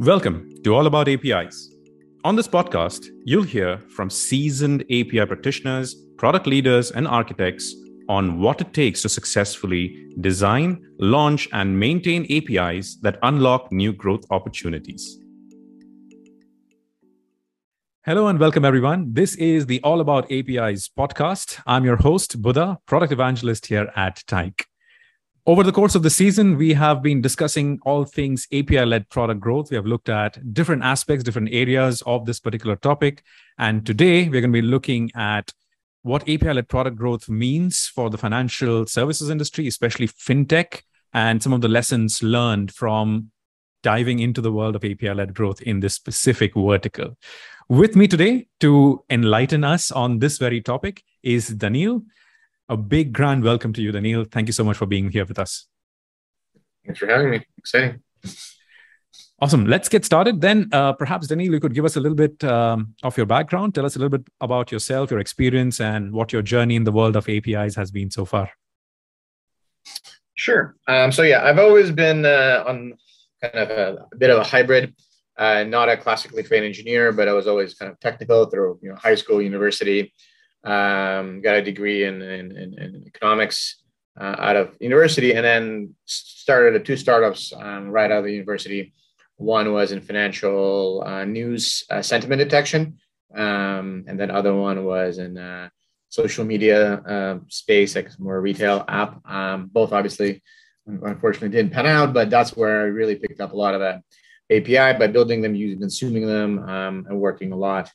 Welcome to All About APIs. On this podcast, you'll hear from seasoned API practitioners, product leaders, and architects on what it takes to successfully design, launch, and maintain APIs that unlock new growth opportunities. Hello and welcome, everyone. This is the All About APIs podcast. I'm your host, Budha, product evangelist here at Tyk. Over the course of the season, we have been discussing all things API led product growth. We have looked at different aspects, different areas of this particular topic. And today, we're going to be looking at what API led product growth means for the financial services industry, especially fintech, and some of the lessons learned from diving into the world of API led growth in this specific vertical. With me today to enlighten us on this very topic is Daniil a big grand welcome to you, Daniil. Thank you so much for being here with us. Thanks for having me. Exciting. Awesome. Let's get started then. Uh, perhaps, Daniil, you could give us a little bit um, of your background. Tell us a little bit about yourself, your experience, and what your journey in the world of APIs has been so far. Sure. Um, so, yeah, I've always been uh, on kind of a, a, bit of a hybrid. Uh, not a classically trained engineer, but I was always kind of technical through you know high school, university um, got a degree in, in, in, in economics uh, out of university, and then started two startups um, right out of the university. One was in financial uh, news uh, sentiment detection, um, and then other one was in uh, social media uh, space, like more retail app. Um, both obviously, unfortunately, didn't pan out, but that's where I really picked up a lot of that API by building them, using, consuming them, um, and working a lot.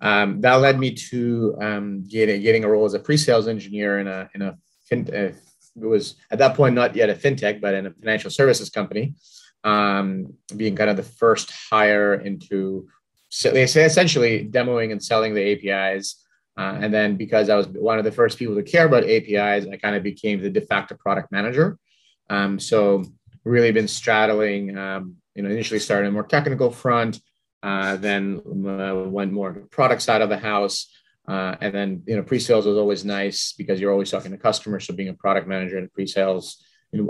Um, that led me to um, getting, getting a role as a pre-sales engineer in a in a fin- uh, it was at that point not yet a fintech, but in a financial services company, um, being kind of the first hire into they say essentially demoing and selling the APIs. Uh, and then because I was one of the first people to care about APIs, I kind of became the de facto product manager. Um, so really been straddling, um, you know, initially started a more technical front, uh, then uh, went more to product side of the house. Uh, and then, you know, pre-sales was always nice because you're always talking to customers. So being a product manager and pre-sales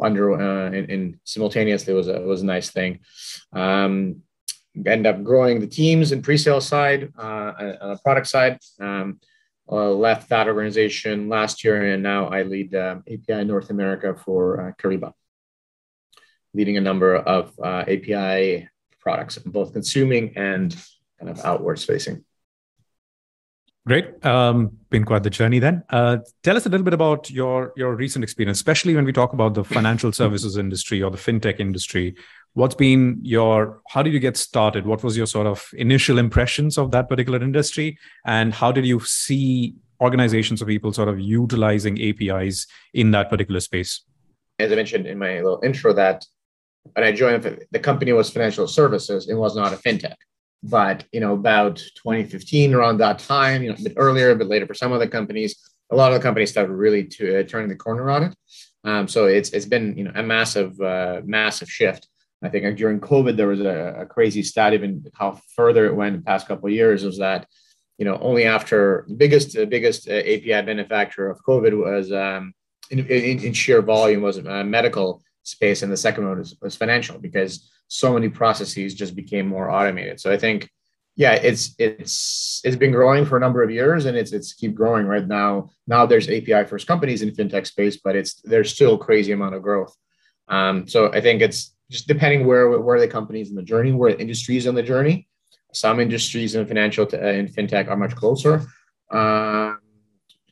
under uh, and, simultaneously was a, was a nice thing. Um, end up growing the teams in pre-sales side uh, on the product side. Um, uh, left that organization last year, and now I lead uh, API North America for uh, Kyriba, leading a number of uh, API products, both consuming and kind of outwards facing. Great. Um, been quite the journey then. Uh, tell us a little bit about your your recent experience, especially when we talk about the financial services industry or the fintech industry. What's been your? How did you get started? What was your sort of initial impressions of that particular industry, and how did you see organizations or people sort of utilizing APIs in that particular space? As I mentioned in my little intro, that when I joined, the company was financial services. It was not a fintech. But you know, about 2015, around that time, you know, a bit earlier, a bit later for some of the companies, a lot of the companies started really to uh, turning the corner on it. Um, so it's it's been you know a massive uh, massive shift. I think during COVID there was a, a crazy stat even how further it went the past couple of years was that you know only after the biggest uh, biggest uh, API benefactor of COVID was um, in, in, in, sheer volume was uh, medical space, and the second one was, was financial because so many processes just became more automated. So I think, yeah, it's it's it's been growing for a number of years, and it's it's keep growing right now. Now there's API first companies in fintech space, but it's there's still crazy amount of growth. Um, so I think it's just depending where where the companies in the journey, where the industries on the journey. Some industries in financial to, uh, in fintech are much closer uh,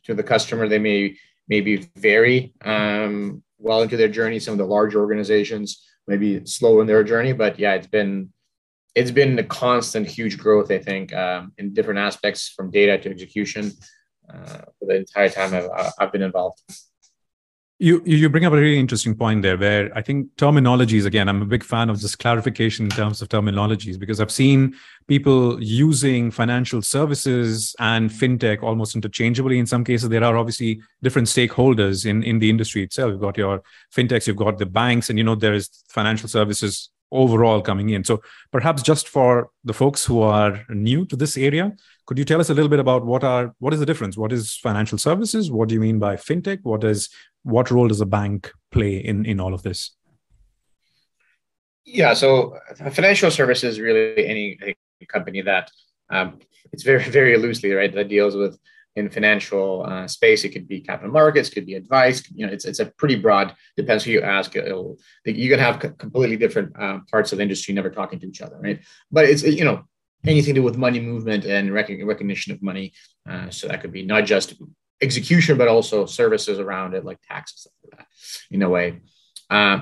to the customer. They may maybe vary um, well into their journey. Some of the larger organizations maybe slow in their journey, but yeah, it's been it's been a constant huge growth. I think um, in different aspects from data to execution uh, for the entire time I've, I've been involved. You you bring up a really interesting point there, where I think terminologies again. I'm a big fan of this clarification in terms of terminologies because I've seen people using financial services and fintech almost interchangeably. In some cases, there are obviously different stakeholders in in the industry itself. You've got your fintechs, you've got the banks, and you know there is financial services overall coming in. So perhaps just for the folks who are new to this area, could you tell us a little bit about what are what is the difference? What is financial services? What do you mean by fintech? What is what role does a bank play in in all of this? Yeah, so financial services really any company that um, it's very very loosely right that deals with in financial uh, space. It could be capital markets, could be advice. You know, it's it's a pretty broad. Depends who you ask. It'll, you can have completely different uh, parts of the industry never talking to each other, right? But it's you know anything to do with money movement and recognition of money. Uh, so that could be not just execution, but also services around it, like taxes, like that, in a way. Uh,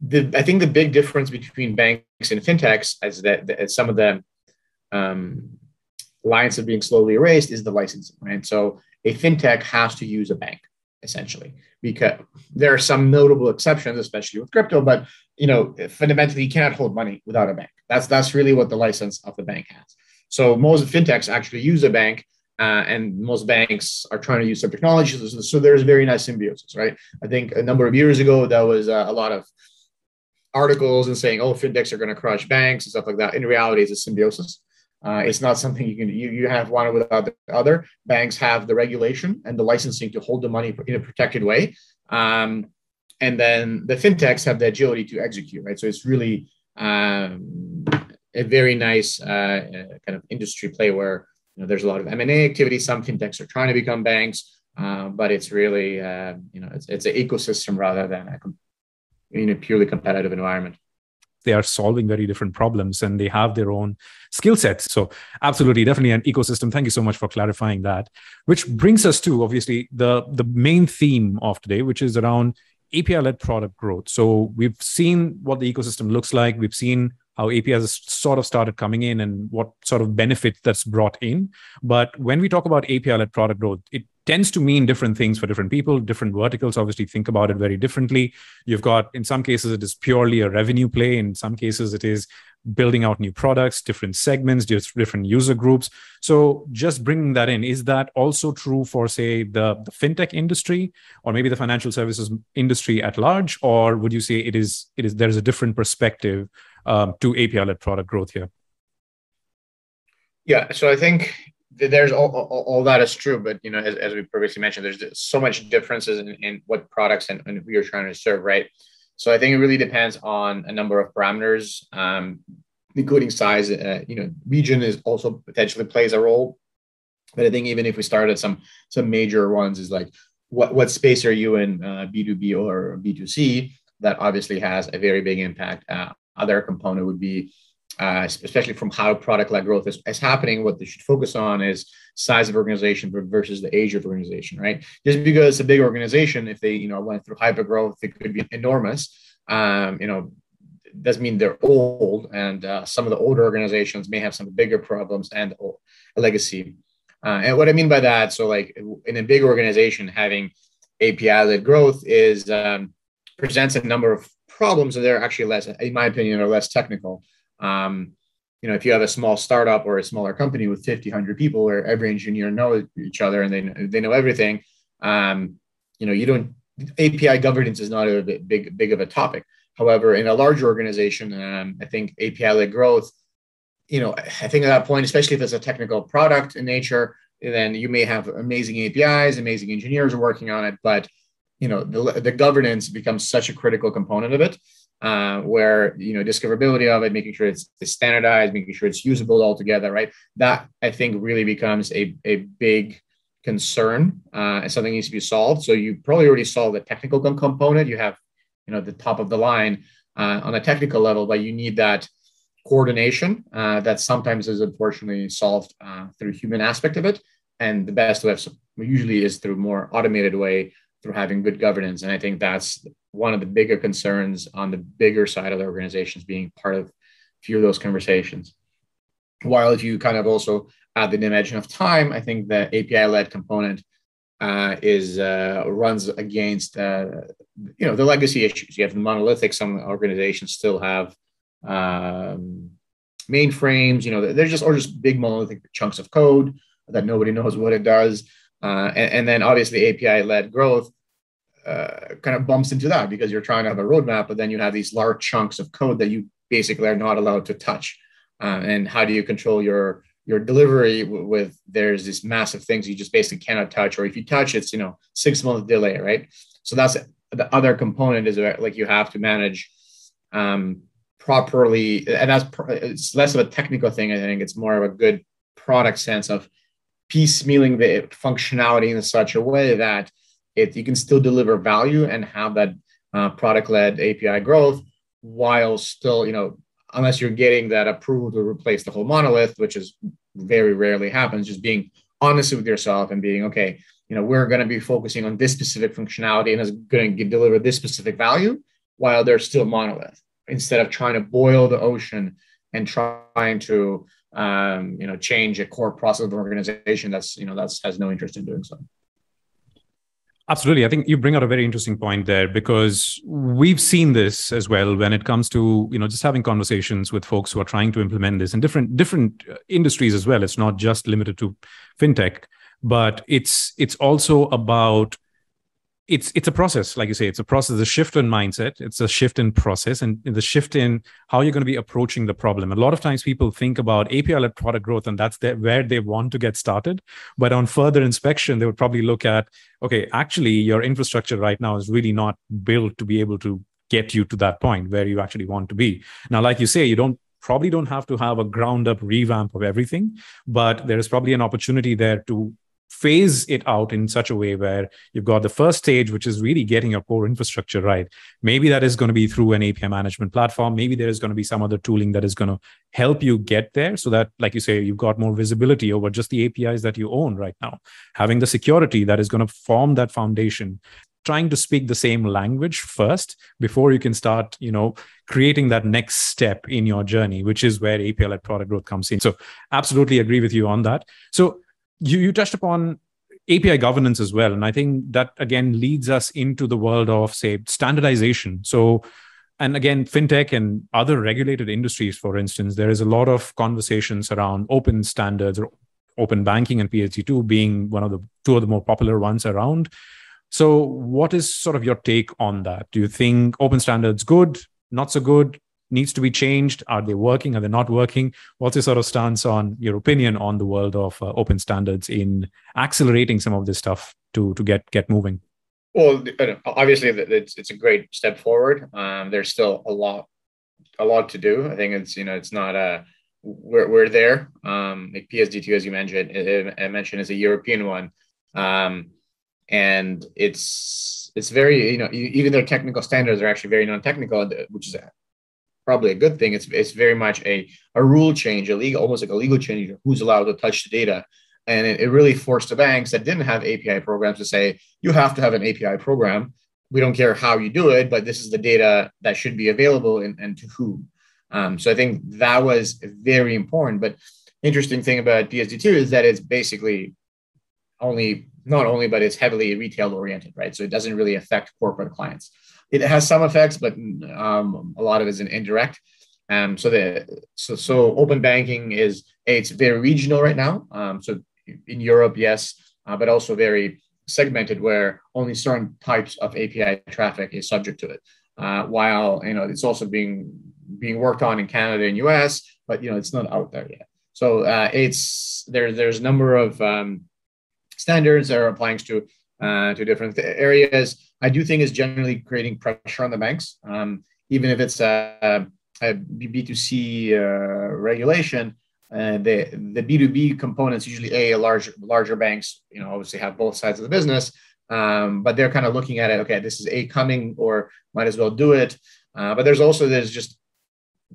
the, I think the big difference between banks and fintechs is that, that some of the um, lines are being slowly erased is the licensing, right? So a fintech has to use a bank essentially because there are some notable exceptions, especially with crypto, but you know fundamentally you cannot hold money without a bank. That's that's really what the license of the bank has. So most fintechs actually use a bank, uh, and most banks are trying to use some technologies. So there's very nice symbiosis, right? I think a number of years ago there was uh, a lot of articles and saying, "Oh, fintechs are going to crush banks and stuff like that." In reality, it's a symbiosis. Uh, it's not something you can you, you have one without the other. Banks have the regulation and the licensing to hold the money in a protected way, um, and then the fintechs have the agility to execute. Right, so it's really um, a very nice uh kind of industry play where you know, there's a lot of M&A activity. Some fintechs are trying to become banks, uh, but it's really, uh, you know, it's, it's an ecosystem rather than a, in a purely competitive environment. They are solving very different problems and they have their own skill sets. So, absolutely, definitely an ecosystem. Thank you so much for clarifying that. Which brings us to obviously the, the main theme of today, which is around API led product growth. So, we've seen what the ecosystem looks like. We've seen how APIs sort of started coming in and what sort of benefit that's brought in. But when we talk about API-led product growth, it tends to mean different things for different people. Different verticals obviously think about it very differently. You've got, in some cases, it is purely a revenue play. In some cases, it is building out new products, different segments, different user groups. So just bringing that in, is that also true for, say, the, the fintech industry or maybe the financial services industry at large? Or would you say it is it is there's a different perspective um, to API-led product growth here? Yeah, so I think there's all, all, all, that is true, but you know, as, as we previously mentioned, there's so much differences in, in what products and, and, who you're trying to serve, right? So I think it really depends on a number of parameters, um, including size. Uh, you know, region is also potentially plays a role, but I think even if we start at some some major ones, is like what what space are you in, uh, B2B or B2C? That obviously has a very big impact uh, other component would be, uh, especially from how product-led growth is, is happening, what they should focus on is size of organization versus the age of organization, right? Just because it's a big organization, if they, you know, went through hyper growth, it could be enormous. Um, you know, doesn't mean they're old, and uh, some of the older organizations may have some bigger problems and legacy. Uh, and what I mean by that, so like in a big organization, having API-led growth is um, presents a number of problems that they're actually less, in my opinion, are less technical. Um, you know, if you have a small startup or a smaller company with 50, 100 people where every engineer knows each other and they, they know everything, um, you know, you don't, API governance is not a big, big of a topic. However, in a larger organization, um, I think API-led growth, you know, I think at that point, especially if it's a technical product in nature, then you may have amazing APIs, amazing engineers working on it, but you know the, the governance becomes such a critical component of it uh, where you know discoverability of it making sure it's, it's standardized making sure it's usable altogether right? That i think really becomes a, a big concern uh, and something needs to be solved. So you probably already solved the technical component. You have you know the top of the line uh, on a technical level but you need that coordination uh, that sometimes is unfortunately solved uh, through human aspect of it. And the best way usually is through more automated way through having good governance. And I think that's one of the bigger concerns on the bigger side of the organizations being part of a few of those conversations. While if you kind of also add the dimension of time, I think the API-led component uh, is uh, runs against uh, you know the legacy issues. You have the monolithic. Some organizations still have um, mainframes. You know, they're just or just big monolithic chunks of code that nobody knows what it does. Uh, and, and, then obviously API-led growth uh, kind of bumps into that because you're trying to have a roadmap, but then you have these large chunks of code that you basically are not allowed to touch. Uh, and how do you control your your delivery with there's these massive things you just basically cannot touch, or if you touch, it's you know six month delay, right? So that's the other component is like you have to manage um, properly, and that's it's less of a technical thing. I think it's more of a good product sense of piecemealing the functionality in such a way that it you can still deliver value and have that uh, product-led API growth while still, you know, unless you're getting that approval to replace the whole monolith, which is very rarely happens, just being honest with yourself and being okay, you know, we're going to be focusing on this specific functionality and it's going to deliver this specific value while there's still monolith instead of trying to boil the ocean and trying to um, you know change a core process of the organization that's you know that's has no interest in doing so Absolutely. I think you bring out a very interesting point there because we've seen this as well when it comes to, you know, just having conversations with folks who are trying to implement this in different different uh, industries as well. It's not just limited to fintech, but it's it's also about it's it's a process. Like you say it's a process. A shift in mindset. It's a shift in process and the shift in how you're going to be approaching the problem. A lot of times people think about api led product growth and that's their, where they want to get started. But on further inspection they would probably look at okay actually your infrastructure right now is really not built to be able to get you to that point where you actually want to be. Now like you say you don't probably don't have to have a ground up revamp of everything but there is probably an opportunity there to phase it out in such a way where you've got the first stage, which is really getting your core infrastructure right. Maybe that is going to be through an API management platform. Maybe there is going to be some other tooling that is going to help you get there so that, like you say, you've got more visibility over just the APIs that you own right now. Having the security that is going to form that foundation trying to speak the same language first before you can start you know creating that next step in your journey which is where api led product growth comes in so absolutely agree with you on that so you, you touched upon API governance as well. And I think that again leads us into the world of, say, standardization. So, and again, fintech and other regulated industries, for instance, there is a lot of conversations around open standards or open banking and PSD2 being one of the two of the more popular ones around. So, what is sort of your take on that? Do you think open standards good, not so good? Needs to be changed? Are they working? Are they not working? What's your sort of stance on your opinion on the world of uh, open standards in accelerating some of this stuff to to get get moving? Well, obviously, it's it's a great step forward. Um, there's still a lot a lot to do. I think it's you know it's not a we're, we're there. Um, like PSD2, as you mentioned, I mentioned is a European one, um, and it's it's very you know even though technical standards are actually very non-technical, which is probably a good thing. It's it's very much a a rule change, a legal almost like a legal change. Who's allowed to touch the data, and it, it really forced the banks that didn't have API programs to say you have to have an API program. We don't care how you do it, but this is the data that should be available and, and to whom. Um, so I think that was very important. But interesting thing about PSD2 is that it's basically only not only, but it's heavily retail oriented, right? So it doesn't really affect corporate clients it has some effects, but um, a lot of it is indirect. Um, so the so so open banking is it's very regional right now. Um, so in Europe, yes, uh, but also very segmented where only certain types of API traffic is subject to it. Uh, while you know it's also being being worked on in Canada and US, but you know it's not out there yet. So uh, it's there. There's a number of um, standards that are applying to uh, to different areas. I do think is generally creating pressure on the banks, um, even if it's a a B2C uh, regulation. Uh, the the B2B components usually a, large larger banks, you know, obviously have both sides of the business, um, but they're kind of looking at it. Okay, this is a coming, or might as well do it. Uh, but there's also there's just,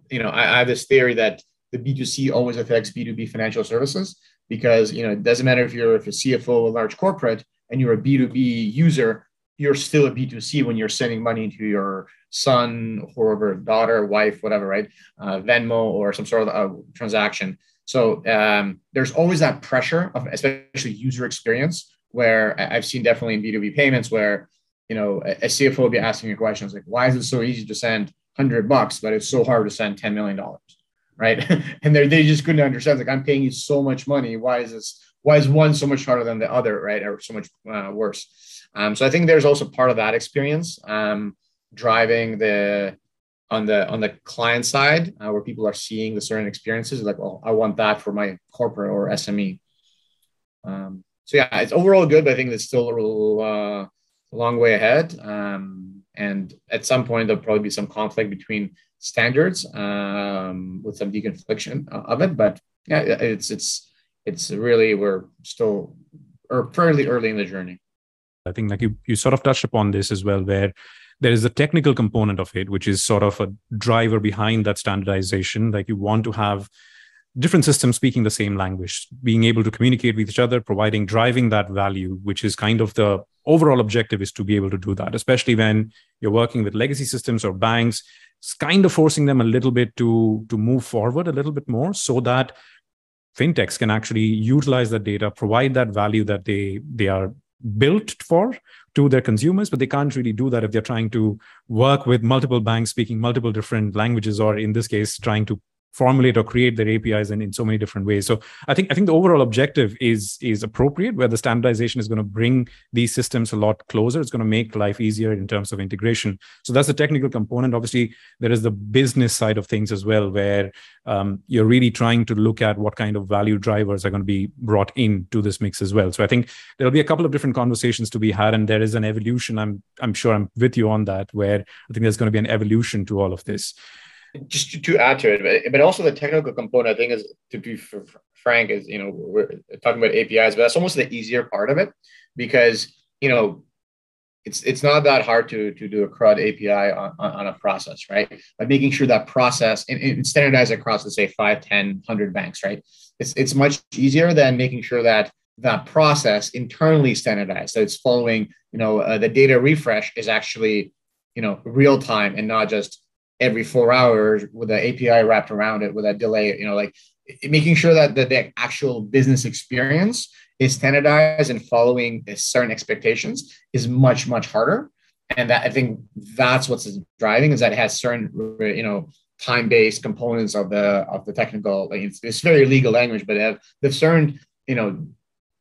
you know, I, I have this theory that the B2C always affects B2B financial services because you know it doesn't matter if you're if you're CFO a large corporate and you're a B2B user, you're still a B2C when you're sending money to your son, whoever, daughter, wife, whatever, right? Uh, Venmo or some sort of uh, transaction. So um, there's always that pressure of especially user experience where I've seen definitely in B2B payments where, you know, a, CFO will be asking you questions like, why is it so easy to send 100 bucks, but it's so hard to send $10 million? Right. and they they just couldn't understand, like, I'm paying you so much money. Why is this? why is one so much harder than the other, right? Or so much uh, worse. Um, so I think there's also part of that experience um, driving the on the on the client side uh, where people are seeing the certain experiences like, well, I want that for my corporate or SME. Um, so yeah, it's overall good, but I think it's still a, little, uh, long way ahead. Um, and at some point, there'll probably be some conflict between standards um, with some deconfliction of it. But yeah, it's it's it's really we're still or fairly early in the journey. I think like you you sort of touched upon this as well, where there is a technical component of it, which is sort of a driver behind that standardization. Like you want to have different systems speaking the same language, being able to communicate with each other, providing driving that value, which is kind of the overall objective is to be able to do that, especially when you're working with legacy systems or banks. Kind of forcing them a little bit to, to move forward a little bit more so that fintechs can actually utilize that data, provide that value that they they are built for to their consumers, but they can't really do that if they're trying to work with multiple banks speaking multiple different languages, or in this case, trying to formulate or create their APIs in, in so many different ways. So I think I think the overall objective is is appropriate where the standardization is going to bring these systems a lot closer. It's going to make life easier in terms of integration. So that's the technical component. Obviously, there is the business side of things as well, where um, you're really trying to look at what kind of value drivers are going to be brought into this mix as well. So I think there'll be a couple of different conversations to be had, and there is an evolution. I'm I'm sure I'm with you on that, where I think there's going to be an evolution to all of this just to, to, add to it, but, but also the technical component, I think is to be frank, is you know we're talking about APIs, but that's almost the easier part of it because you know it's it's not that hard to to do a CRUD API on, on, a process, right? But making sure that process and, and standardize across, let's say, 5, 10, 100 banks, right? It's, it's much easier than making sure that that process internally standardized. So it's following, you know, uh, the data refresh is actually, you know, real time and not just every four hours with the API wrapped around it with a delay, you know, like making sure that the, actual business experience is standardized and following certain expectations is much, much harder. And that I think that's what's driving is that it has certain, you know, time-based components of the of the technical. Like it's, it's very legal language, but have the certain, you know,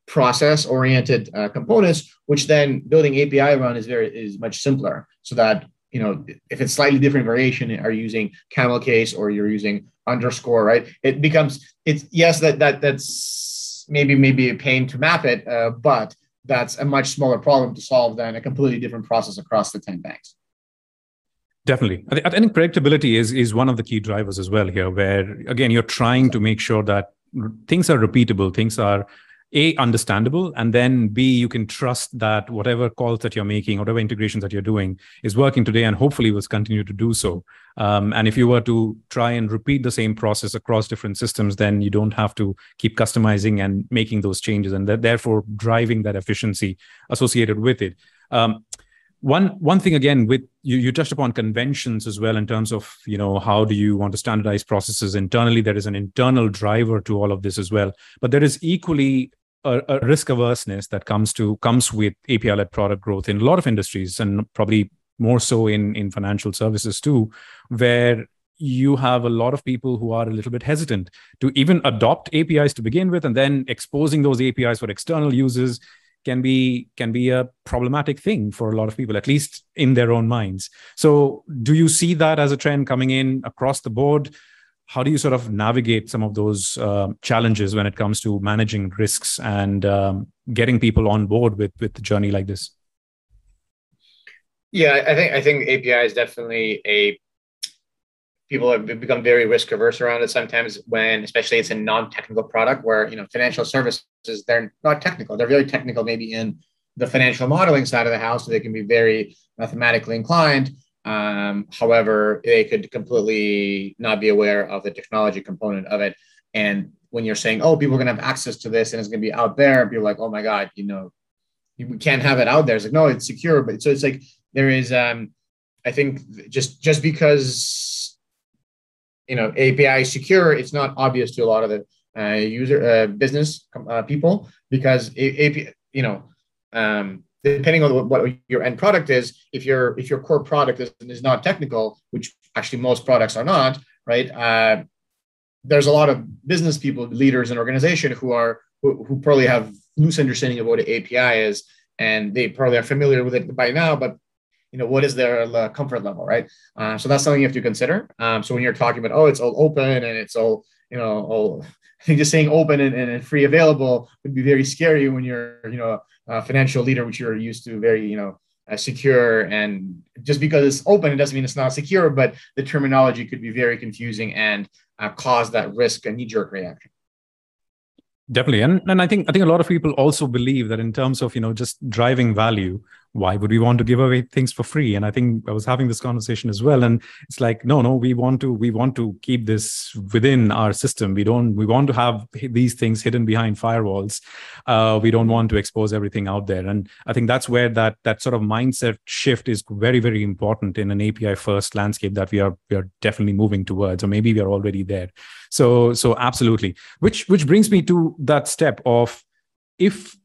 process-oriented uh, components, which then building API around is very is much simpler. So that you know, if it's slightly different variation, are you using camel case or you're using underscore, right? It becomes it's yes that that that's maybe maybe a pain to map it, uh, but that's a much smaller problem to solve than a completely different process across the ten banks. Definitely, I, I think predictability is is one of the key drivers as well here. Where again, you're trying to make sure that things are repeatable, things are a understandable and then b you can trust that whatever calls that you're making whatever integrations that you're doing is working today and hopefully will continue to do so. Um, and if you were to try and repeat the same process across different systems then you don't have to keep customizing and making those changes and that, therefore driving that efficiency associated with it. Um, one one thing again with you you touched upon conventions as well in terms of you know how do you want to standardize processes internally? There is an internal driver to all of this as well but there is equally a, a risk averseness that comes to comes with API led product growth in a lot of industries and probably more so in in financial services too, where you have a lot of people who are a little bit hesitant to even adopt APIs to begin with, and then exposing those APIs for external users can be can be a problematic thing for a lot of people at least in their own minds. So do you see that as a trend coming in across the board how do you sort of navigate some of those uh, challenges when it comes to managing risks and um, getting people on board with with the journey like this? Yeah i think i think api is definitely a people have become very risk averse around it sometimes when especially it's a non-technical product where you know financial services they're not technical they're very technical maybe in the financial modeling side of the house so they can be very mathematically inclined um, however, they could completely not be aware of the technology component of it. And when you're saying, oh, people are going to have access to this and it's going to be out there, you're like, oh my God, you know, we can't have it out there. It's like, no, it's secure. But so it's like, there is, um, I think just, just because, you know, API is secure, it's not obvious to a lot of the uh, user uh, business uh, people because API, you know, um, depending on what your end product is, if your if your core product is, is not technical, which actually most products are not, right? Uh, there's a lot of business people, leaders, and organization who are who, who probably have loose understanding of what an API is, and they probably are familiar with it by now, but you know what is their uh, comfort level, right? Uh, so that's something you have to consider. Um, so when you're talking about oh, it's all open and it's all you know all just saying open and, and free available would be very scary when you're, you know, a financial leader, which you're used to very, you know, uh, secure and just because it's open it doesn't mean it's not secure but the terminology could be very confusing and uh, cause that risk a knee-jerk reaction definitely and, and i think i think a lot of people also believe that in terms of you know just driving value why would we want to give away things for free? And i think i was having this conversation as well and it's like no no we want to we want to keep this within our system. We don't we want to have these things hidden behind firewalls. Uh, we don't want to expose everything out there. And i think that's where that that sort of mindset shift is very very important in an api first landscape that we are we are definitely moving towards or maybe we are already there. So so absolutely. Which which brings me to that step of if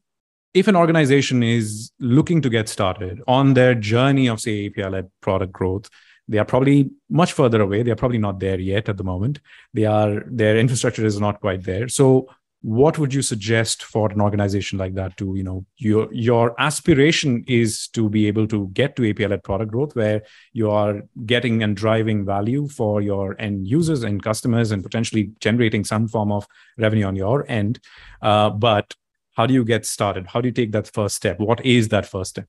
if an organization is looking to get started on their journey of say api led product growth they are probably much further away. They are probably not there yet at the moment. They are their infrastructure is not quite there. So what would you suggest for an organization like that to you know your your aspiration is to be able to get to api led product growth where you are getting and driving value for your end users and customers and potentially generating some form of revenue on your end? Uh, but how do you get started? How do you take that first step? What is that first step?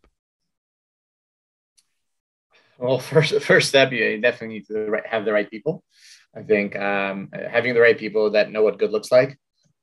Well first first step you definitely need to have the right people. I think um, having the right people that know what good looks like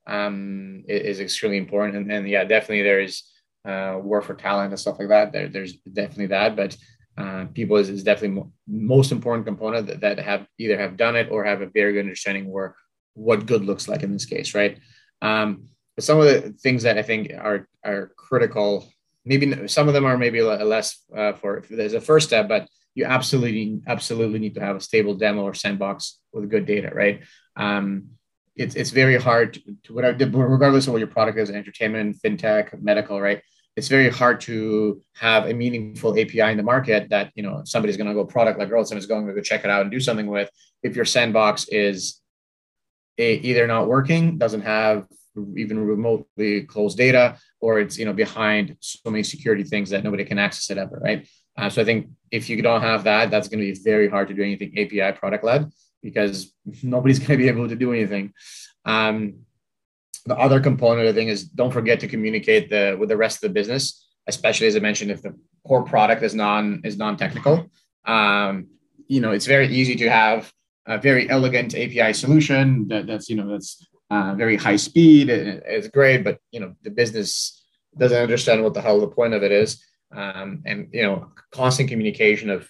um, is, extremely important. And, and yeah definitely there's uh, war for talent and stuff like that. There, there's definitely that. But uh, people is, is definitely mo- most important component that, that have either have done it or have a very good understanding where what good looks like in this case right? Um, some of the things that I think are are critical, maybe some of them are maybe less uh, for there's a first step, but you absolutely absolutely need to have a stable demo or sandbox with good data, right? Um, it's it's very hard to, whatever, regardless of what your product is, entertainment, fintech, medical, right? It's very hard to have a meaningful API in the market that you know somebody's going to go product like Girls and is going to go check it out and do something with. If your sandbox is a, either not working, doesn't have even remotely closed data, or it's you know behind so many security things that nobody can access it ever, right? Uh, so I think if you don't have that, that's going to be very hard to do anything API product led because nobody's going to be able to do anything. Um, the other component the thing is don't forget to communicate the with the rest of the business, especially as I mentioned, if the core product is non is non technical. Um, you know, it's very easy to have a very elegant API solution that, that's you know that's uh, very high speed. It, it's great, but you know the business doesn't understand what the hell the point of it is. Um, and you know, constant communication of,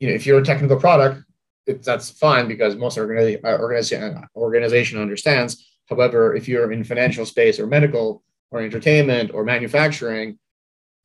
you know, if you're a technical product, it, that's fine because most organi- uh, organization organization understands. However, if you're in financial space or medical or entertainment or manufacturing,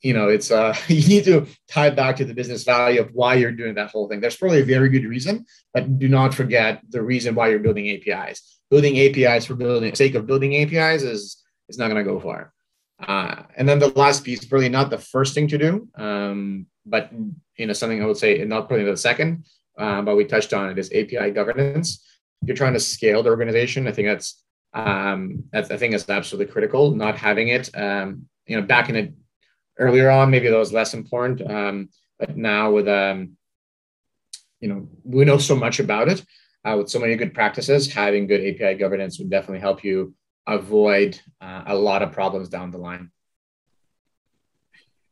you know, it's uh, you need to tie back to the business value of why you're doing that whole thing. There's probably a very good reason, but do not forget the reason why you're building APIs building APIs for building sake of building APIs is is not going to go far. Uh, and then the last piece, really not the first thing to do, um, but you know something I would say not probably the second, uh, but we touched on it is API governance. You're trying to scale the organization, I think that's um, that's I think is absolutely critical. Not having it, um, you know, back in it earlier on, maybe that was less important, um, but now with um, you know we know so much about it uh, with so many good practices, having good API governance would definitely help you avoid uh, a lot of problems down the line.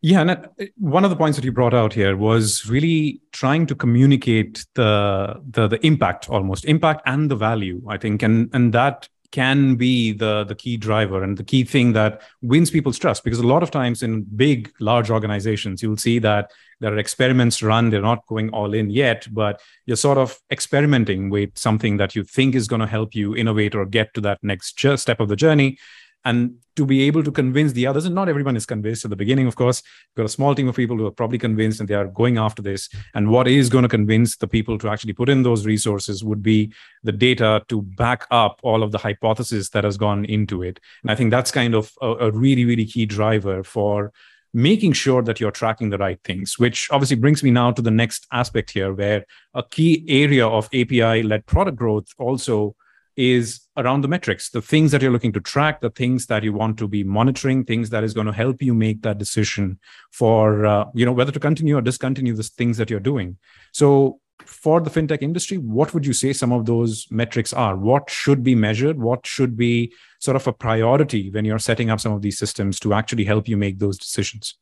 Yeah, and uh, one of the points that you brought out here was really trying to communicate the the the impact, almost impact and the value. I think, and and that can be the the key driver and the key thing that wins people's trust because a lot of times in big large organizations you'll see that there are experiments run they're not going all in yet but you're sort of experimenting with something that you think is going to help you innovate or get to that next step of the journey. And to be able to convince the others and not everyone is convinced at the beginning of course you've got a small team of people who are probably convinced and they are going after this. And what is going to convince the people to actually put in those resources would be the data to back up all of the hypothesis that has gone into it. And i think that's kind of a, a really really key driver for making sure that you're tracking the right things, which obviously brings me now to the next aspect here, where a key area of API led product growth also is around the metrics, the things that you're looking to track, the things that you want to be monitoring, things that is going to help you make that decision for uh, you know whether to continue or discontinue the things that you're doing. So for the fintech industry, what would you say some of those metrics are? What should be measured? What should be sort of a priority when you're setting up some of these systems to actually help you make those decisions?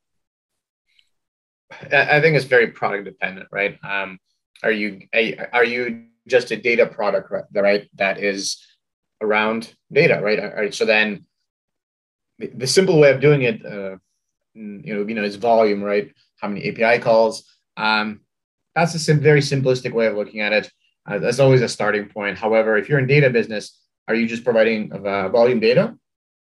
I think it's very product dependent, right? Um, are you are you just a data product, right? That is around data, right? All right. So then, the simple way of doing it, uh, you know, you know, is volume, right? How many API calls? Um, that's a sim- very simplistic way of looking at it. Uh, that's always a starting point. However, if you're in data business, are you just providing uh, volume data?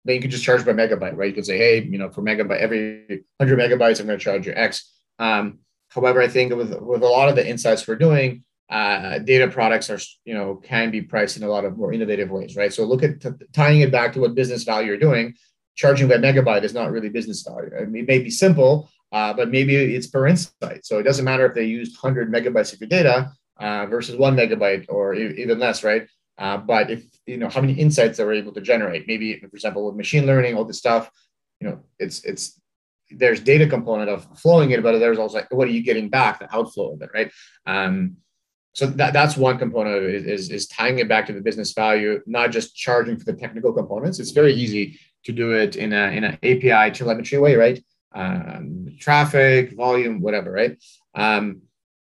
Then you could just charge by megabyte, right? You could say, hey, you know, for megabyte, every 100 megabytes, I'm going to charge you X. Um, however, I think with, with a lot of the insights we're doing, uh, data products are, you know, can be priced in a lot of more innovative ways, right? So look at t- tying it back to what business value you're doing. Charging by megabyte is not really business value. I mean, it may be simple, uh, but maybe it's per insight. So it doesn't matter if they used 100 megabytes of your data uh, versus one megabyte or even less, right? Uh, but if you know how many insights they were able to generate, maybe for example with machine learning, all this stuff, you know, it's it's there's data component of flowing it, but there's also like, what are you getting back, the outflow of it, right? Um, so that, that's one component of it is, is tying it back to the business value, not just charging for the technical components. It's very easy to do it in a in an API telemetry way, right? Um, traffic, volume, whatever, right? Um,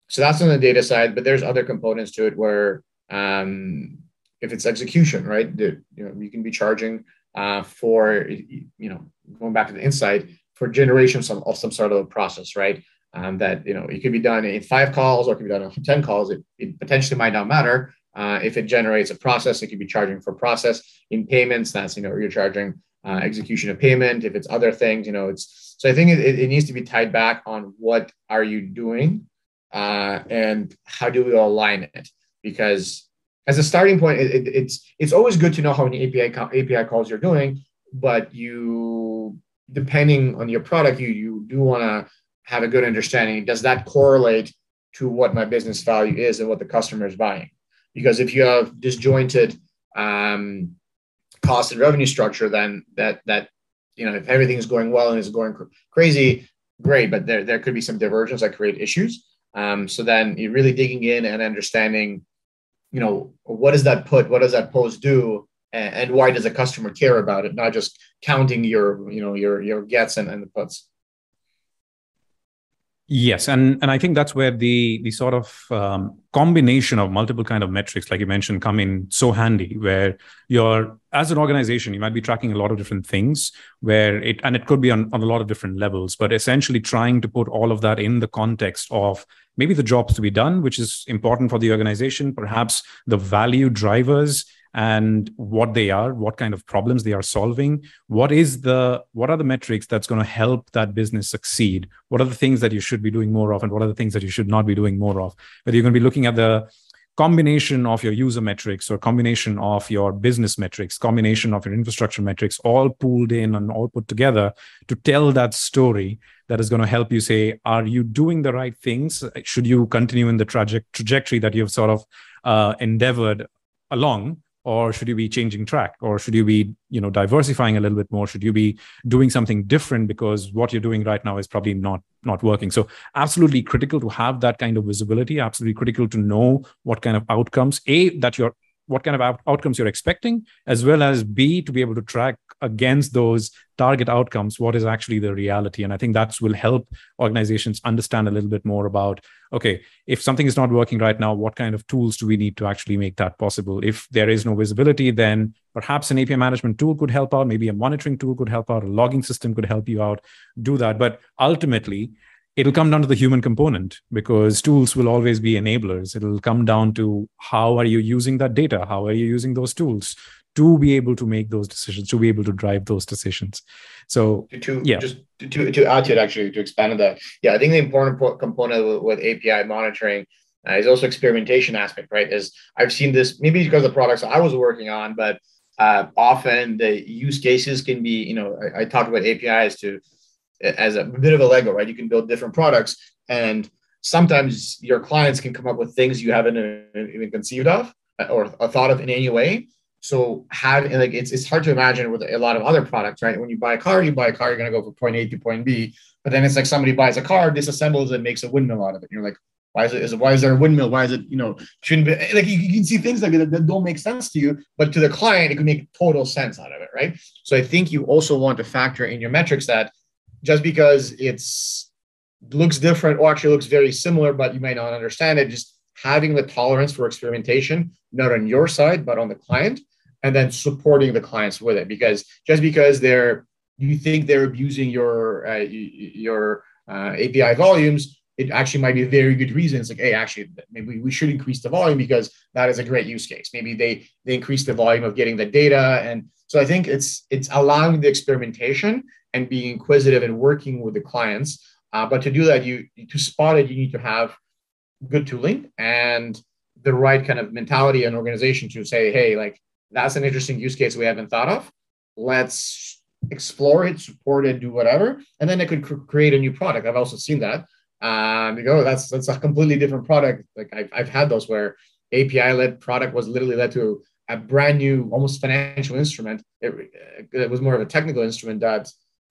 so that's on the data side, but there's other components to it where um, if it's execution, right, the, you know, you can be charging uh, for you know going back to the insight for generation of some, of some sort of a process, right? Um, that you know it could be done in five calls or it could be done in ten calls. It, it potentially might not matter. Uh, if it generates a process, it could be charging for process. In payments, that's you know you're charging uh, execution of payment. If it's other things, you know it's so I think it, it needs to be tied back on what are you doing uh, and how do we align it because as a starting point, it, it, it's it's always good to know how many API API calls you're doing, but you depending on your product, you you do want to have a good understanding. Does that correlate to what my business value is and what the customer is buying? Because if you have disjointed um, cost and revenue structure, then that that you know if everything is going well and is going cr- crazy, great. But there there could be some divergence that create issues. Um, so then you're really digging in and understanding you know, what does that put? What does that post do? And, and why does a customer care about it? Not just counting your, you know, your your gets and, and the puts. Yes, and and I think that's where the the sort of um, combination of multiple kind of metrics, like you mentioned, come in so handy. Where you're as an organization, you might be tracking a lot of different things. Where it and it could be on, on a lot of different levels, but essentially trying to put all of that in the context of maybe the jobs to be done, which is important for the organization, perhaps the value drivers and what they are what kind of problems they are solving what is the what are the metrics that's going to help that business succeed? What are the things that you should be doing more of and what are the things that you should not be doing more of? Whether you're going to be looking at the combination of your user metrics or combination of your business metrics combination of your infrastructure metrics all pooled in and all put together to tell that story that is going to help you say are you doing the right things? Should you continue in the traje- trajectory that you've sort of uh, endeavored along or should you be changing track? Or should you be you know diversifying a little bit more? Should you be doing something different? Because what you're doing right now is probably not not working. So absolutely critical to have that kind of visibility absolutely critical to know what kind of outcomes a that you're what kind of out- outcomes you're expecting as well as b to be able to track against those target outcomes what is actually the reality. And i think that will help organizations understand a little bit more about okay if something is not working right now what kind of tools do we need to actually make that possible? If there is no visibility then perhaps an api management tool could help out. Maybe a monitoring tool could help out. A logging system could help you out. Do that. But ultimately it'll come down to the human component because tools will always be enablers it'll come down to how are you using that data how are you using those tools to be able to make those decisions, to be able to drive those decisions. So, to, to yeah, just to, to add to it, actually, to expand on that, yeah, I think the important component with, with API monitoring uh, is also experimentation aspect, right? Is I've seen this maybe because of the products I was working on, but uh, often the use cases can be, you know, I, I talk about APIs to as a bit of a Lego, right? You can build different products, and sometimes your clients can come up with things you haven't uh, even conceived of uh, or thought of in any way so having like it's it's hard to imagine with a lot of other products, right? When you buy a car, you buy a car, you're gonna go from point A to point B. But then it's like somebody buys a car, disassembles it, makes a windmill out of it. And you're like, why is it? Is it why is there a windmill? Why is it? You know, shouldn't be eh, like you, you can see things like that that don't make sense to you, but to the client, it can make total sense out of it, right? So I think you also want to factor in your metrics that just because it's looks different or actually looks very similar, but you might not understand it. Just having the tolerance for experimentation, not on your side, but on the client, and then supporting the clients with it. Because just because they're you think they're abusing your uh, your uh, API volumes, it actually might be a very good reason. It's like, hey, actually, maybe we should increase the volume because that is a great use case. Maybe they they increase the volume of getting the data, and so I think it's it's allowing the experimentation and being inquisitive and working with the clients. Uh, but to do that, you to spot it, you need to have good tooling and the right kind of mentality and organization to say, hey, like that's an interesting use case we haven't thought of. Let's explore it, support it, do whatever, and then it could cr- create a new product. I've also seen that. Um, you go, that's that's a completely different product. Like I've, I've had those where API led product was literally led to a brand new, almost financial instrument. It, it was more of a technical instrument that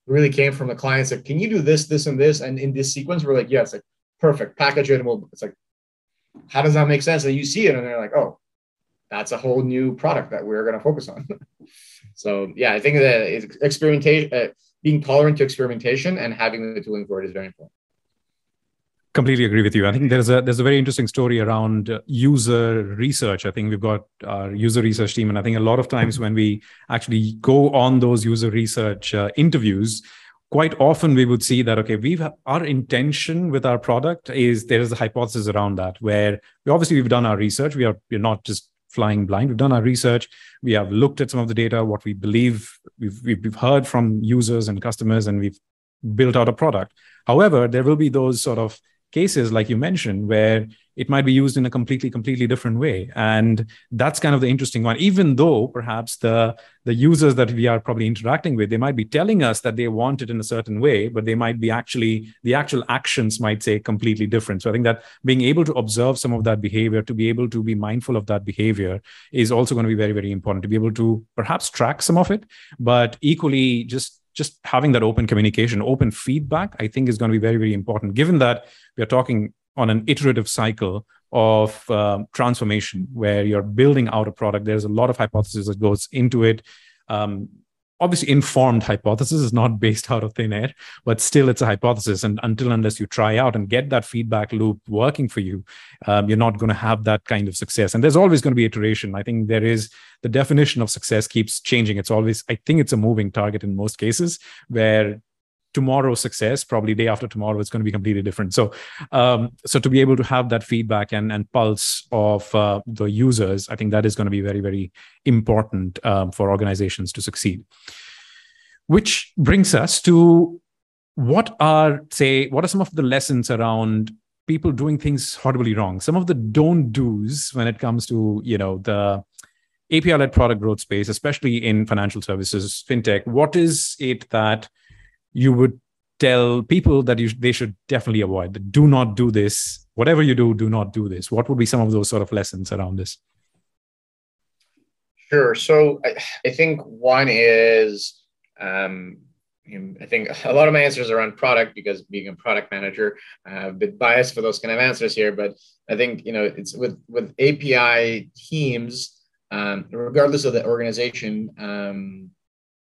really came from the clients that can you do this, this, and this, and in this sequence, we're like, yes, like perfect, package it, and we'll. It's like, how does that make sense? And you see it, and they're like, oh, that's a whole new product that we're going to focus on. so yeah, I think that experimentation, uh, being tolerant to experimentation, and having the tooling for it is very important completely agree with you. I think there's a there's a very interesting story around uh, user research. I think we've got our user research team and i think a lot of times when we actually go on those user research uh, interviews quite often we would see that okay we've our intention with our product is there is a hypothesis around that where we obviously we've done our research. We are we're not just flying blind. We've done our research. We have looked at some of the data what we believe we've, we've heard from users and customers and we've built out a product. However there will be those sort of cases like you mentioned where it might be used in a completely completely different way. And that's kind of the interesting one. Even though perhaps the the users that we are probably interacting with they might be telling us that they want it in a certain way but they might be actually the actual actions might say completely different. So i think that being able to observe some of that behavior to be able to be mindful of that behavior is also going to be very very important to be able to perhaps track some of it but equally just just having that open communication, open feedback, I think is going to be very, very important, given that we are talking on an iterative cycle of um, transformation where you're building out a product. There's a lot of hypothesis that goes into it. Um, obviously informed hypothesis is not based out of thin air but still it's a hypothesis. And until unless you try out and get that feedback loop working for you um, you're not going to have that kind of success. And there's always going to be iteration. I think there is the definition of success keeps changing. It's always i think it's a moving target in most cases where tomorrow's success probably day after tomorrow it's going to be completely different. So um, so to be able to have that feedback and, and pulse of uh, the users i think that is going to be very very important um, for organizations to succeed. Which brings us to what are say what are some of the lessons around people doing things horribly wrong? Some of the don't do's when it comes to you know the api led product growth space especially in financial services fintech. What is it that you would tell people that you, they should definitely avoid do not do this. Whatever you do do not do this. What would be some of those sort of lessons around this? Sure. So i, I think one is um, I think a lot of my answers are on product because being a product manager, I'm a bit biased for those kind of answers here. But I think you know it's with with API teams, um, regardless of the organization, um,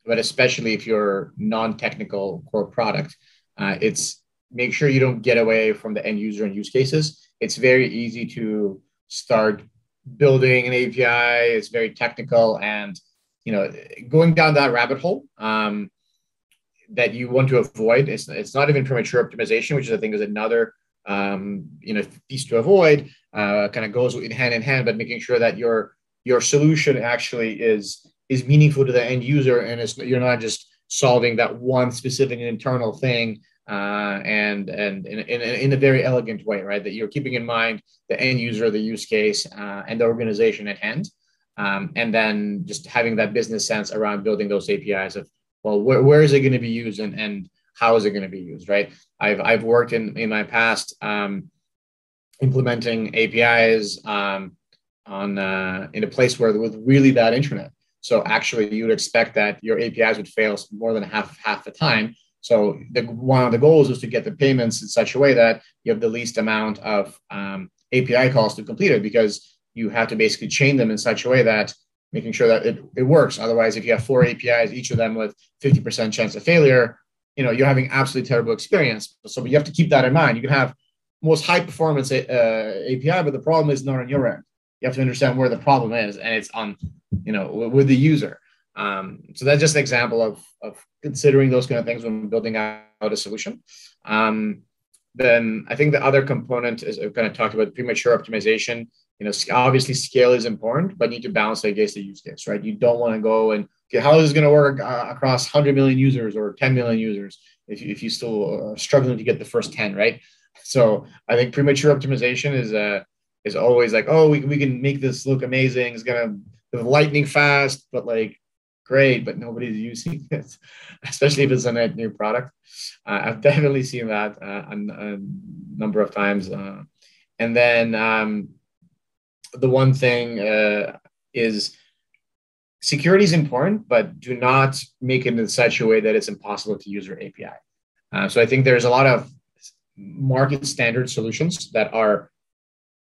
but especially if you're non-technical core product, uh, it's make sure you don't get away from the end user and use cases. It's very easy to start building an API. It's very technical, and you know, going down that rabbit hole um, that you want to avoid. It's it's not even premature optimization, which I think is another um, you know piece to avoid. Uh, kind of goes in hand in hand, but making sure that your your solution actually is is meaningful to the end user and it's, you're not just solving that one specific internal thing uh, and and in, in, in, a very elegant way, right? That you're keeping in mind the end user, the use case, uh, and the organization at hand, um, and then just having that business sense around building those APIs of well, where, is it going to be used and and how is it going to be used, right? I've I've worked in in my past um, implementing APIs um, on uh, in a place where with really bad internet so actually, you would expect that your APIs would fail more than half half the time. So the, one of the goals is to get the payments in such a way that you have the least amount of um, API calls to complete it because you have to basically chain them in such a way that making sure that it, it works. Otherwise, if you have four APIs, each of them with 50% chance of failure, you know you're having absolutely terrible experience. So you have to keep that in mind. You can have most high performance uh, API, but the problem is not on your end. You have to understand where the problem is, and it's on you know with the user. Um, so that's just an example of of considering those kind of things when building out a solution. Um, then I think the other component is I've kind of talked about premature optimization. You know, obviously scale is important, but you need to balance it against the use case, right? You don't want to go and okay, how is this going to work uh, across 100 million users or 10 million users if you, if you still are struggling to get the first 10, right? So I think premature optimization is uh, is always like, oh, we, we can make this look amazing. It's gonna be lightning fast, but like great, but nobody's using it, especially if it's a net new product. Uh, I've definitely seen that uh, a, a, number of times. Uh, and then um, the one thing uh, is security is important, but do not make it in such a way that it's impossible to use your API. Uh, so I think there's a lot of market standard solutions that are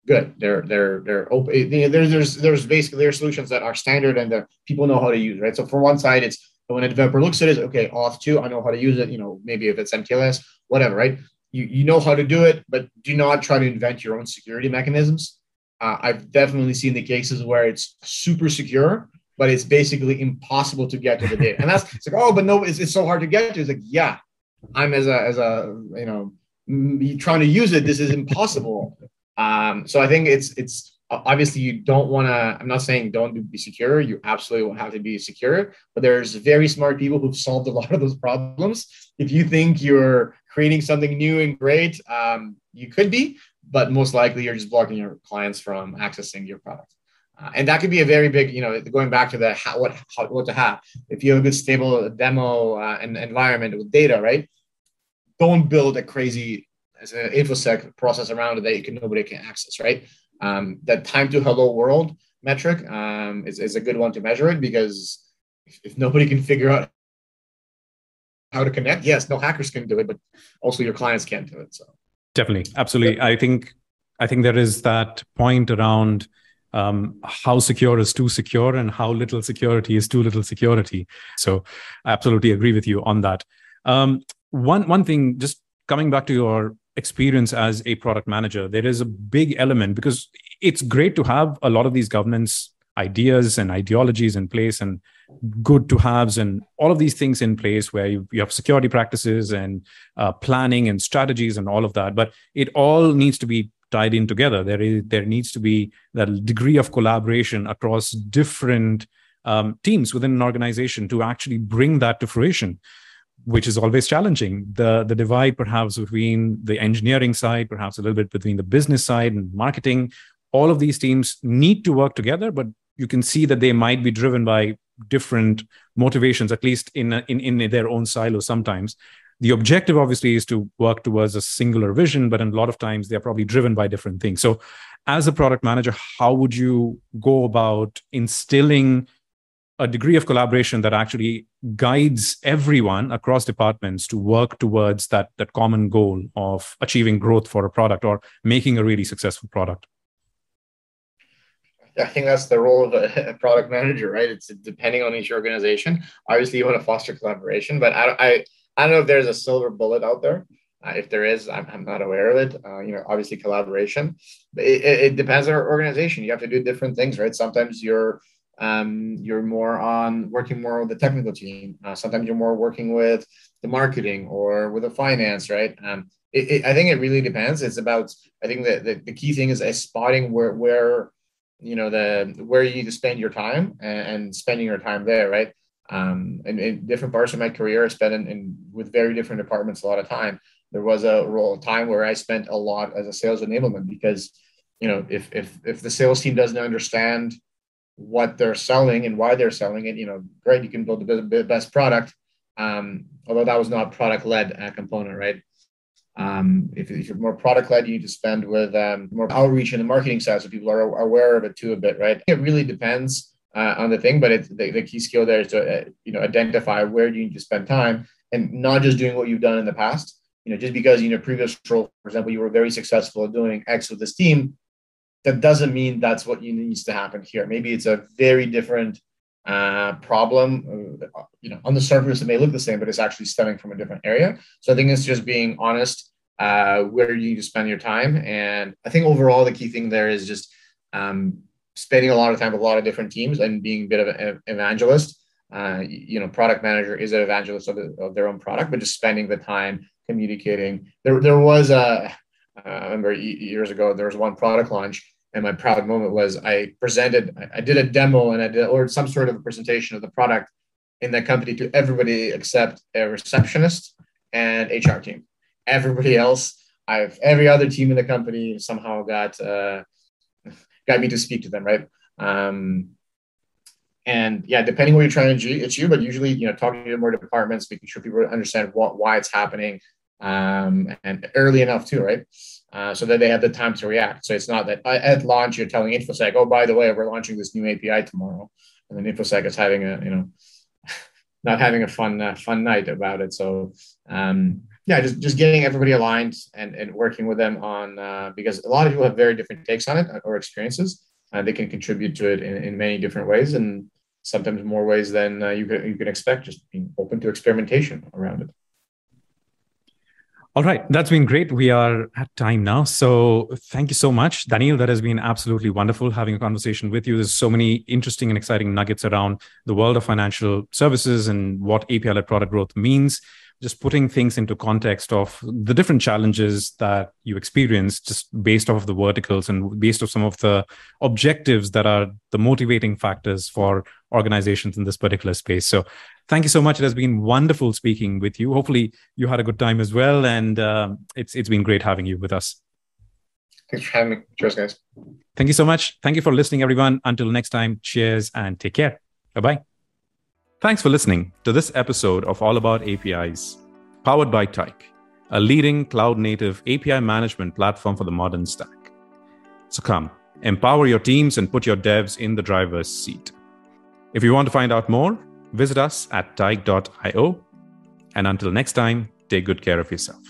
good. They're they're they're open. There's there's there's basically there are solutions that are standard and the people know how to use. Right. So for one side, it's when a developer looks at it, okay, auth two, I know how to use it. You know, maybe if it's MTLS, whatever. Right. You you know how to do it, but do not try to invent your own security mechanisms. Uh, I've definitely seen the cases where it's super secure, but it's basically impossible to get to the data. And that's it's like, oh, but no, it's, it's so hard to get to. It's like, yeah, I'm as a as a you know trying to use it, this is impossible. Um, so I think it's it's obviously you don't want to. I'm not saying don't be secure. You absolutely have to be secure. But there's very smart people who've solved a lot of those problems. If you think you're creating something new and great, um, you could be, but most likely you're just blocking your clients from accessing your product. Uh, and that could be a very big, you know, going back to the how, what how, what to have. If you have a good stable demo uh, and environment with data, right? don't build a crazy as an infosec process around it that you can nobody can access, right? Um, that time to hello world metric um, is, is a good one to measure it because if, if nobody can figure out how to connect, yes, no hackers can do it, but also your clients can't do it. So definitely, absolutely. I think I think there is that point around um, how secure is too secure and how little security is too little security. So I absolutely agree with you on that. Um, one one thing just coming back to your experience as a product manager there is a big element because it's great to have a lot of these governance ideas and ideologies in place and good to haves and all of these things in place where you, you have security practices and uh, planning and strategies and all of that. But it all needs to be tied in together. There is there needs to be that degree of collaboration across different um, teams within an organization to actually bring that to fruition which is always challenging. The the divide perhaps between the engineering side, perhaps a little bit between the business side and marketing. All of these teams need to work together, but you can see that they might be driven by different motivations, at least in in in their own silo sometimes. The objective obviously is to work towards a singular vision, but in a lot of times they're probably driven by different things. So, as a product manager, how would you go about instilling a degree of collaboration that actually guides everyone across departments to work towards that that common goal of achieving growth for a product or making a really successful product I think that's the role of a, product manager, right? It's depending on each organization. Obviously, you want to foster collaboration, but I, I, I don't know if there's a silver bullet out there. Uh, if there is, I'm, I'm not aware of it. Uh, you know, obviously collaboration, but it, it, depends on our organization. You have to do different things, right? Sometimes you're um, you're more on working more with the technical team. Uh, sometimes you're more working with the marketing or with the finance, right? Um, it, it, I think it really depends. It's about I think that the, the key thing is, is spotting where where you know the where you need to spend your time and, and spending your time there, right? Um, and in different parts of my career, I spent in, in, with very different departments a lot of time. There was a role time where I spent a lot as a sales enablement because you know if if if the sales team doesn't understand what they're selling and why they're selling it. You know, great, you can build the best product. Um, although that was not product led uh, component, right? Um, if, if, you're more product led, you need to spend with um, more outreach in the marketing side so people are aware of it too a bit, right? It really depends uh, on the thing, but the, the key skill there is to uh, you know identify where you need to spend time and not just doing what you've done in the past. You know, just because in your previous role, for example, you were very successful at doing X with this team, that doesn't mean that's what needs to happen here. Maybe it's a very different uh, problem. Uh, you know, on the surface it may look the same, but it's actually stemming from a different area. So I think it's just being honest uh, where you need to spend your time. And I think overall the key thing there is just um, spending a lot of time with a lot of different teams and being a bit of an evangelist. Uh, you know, product manager is an evangelist of, the, of, their own product, but just spending the time communicating. There, there was a, uh, I remember years ago, there was one product launch and my proud moment was I presented, I did a demo and I did, or some sort of a presentation of the product in that company to everybody except a receptionist and HR team. Everybody else, I've every other team in the company somehow got uh, got me to speak to them, right? Um, and yeah, depending what you're trying to achieve, but usually you know talking to more departments, making sure people understand what why it's happening, um, and early enough too, right? Uh, so that they have the time to react. So it's not that at launch you're telling InfoSec, oh, by the way, we're launching this new API tomorrow, and then InfoSec is having a, you know, not having a fun uh, fun night about it. So um, yeah, just just getting everybody aligned and, and working with them on uh, because a lot of people have very different takes on it uh, or experiences. Uh, they can contribute to it in, in many different ways and sometimes more ways than uh, you can you can expect. Just being open to experimentation around it. All right, that's been great. We are at time now. So thank you so much, Daniil. That has been absolutely wonderful having a conversation with you. There's so many interesting and exciting nuggets around the world of financial services and what API led product growth means just putting things into context of the different challenges that you experience just based off of the verticals and based off some of the objectives that are the motivating factors for organizations in this particular space. So thank you so much. It has been wonderful speaking with you. Hopefully you had a good time as well. And um, it's it's been great having you with us. Thanks for having me. Cheers guys. Thank you so much. Thank you for listening everyone. Until next time cheers and take care. Bye bye Thanks for listening to this episode of All About APIs, powered by Tyk, a leading cloud native API management platform for the modern stack. So come, empower your teams and put your devs in the driver's seat. If you want to find out more, visit us at tyk.io. And until next time, take good care of yourself.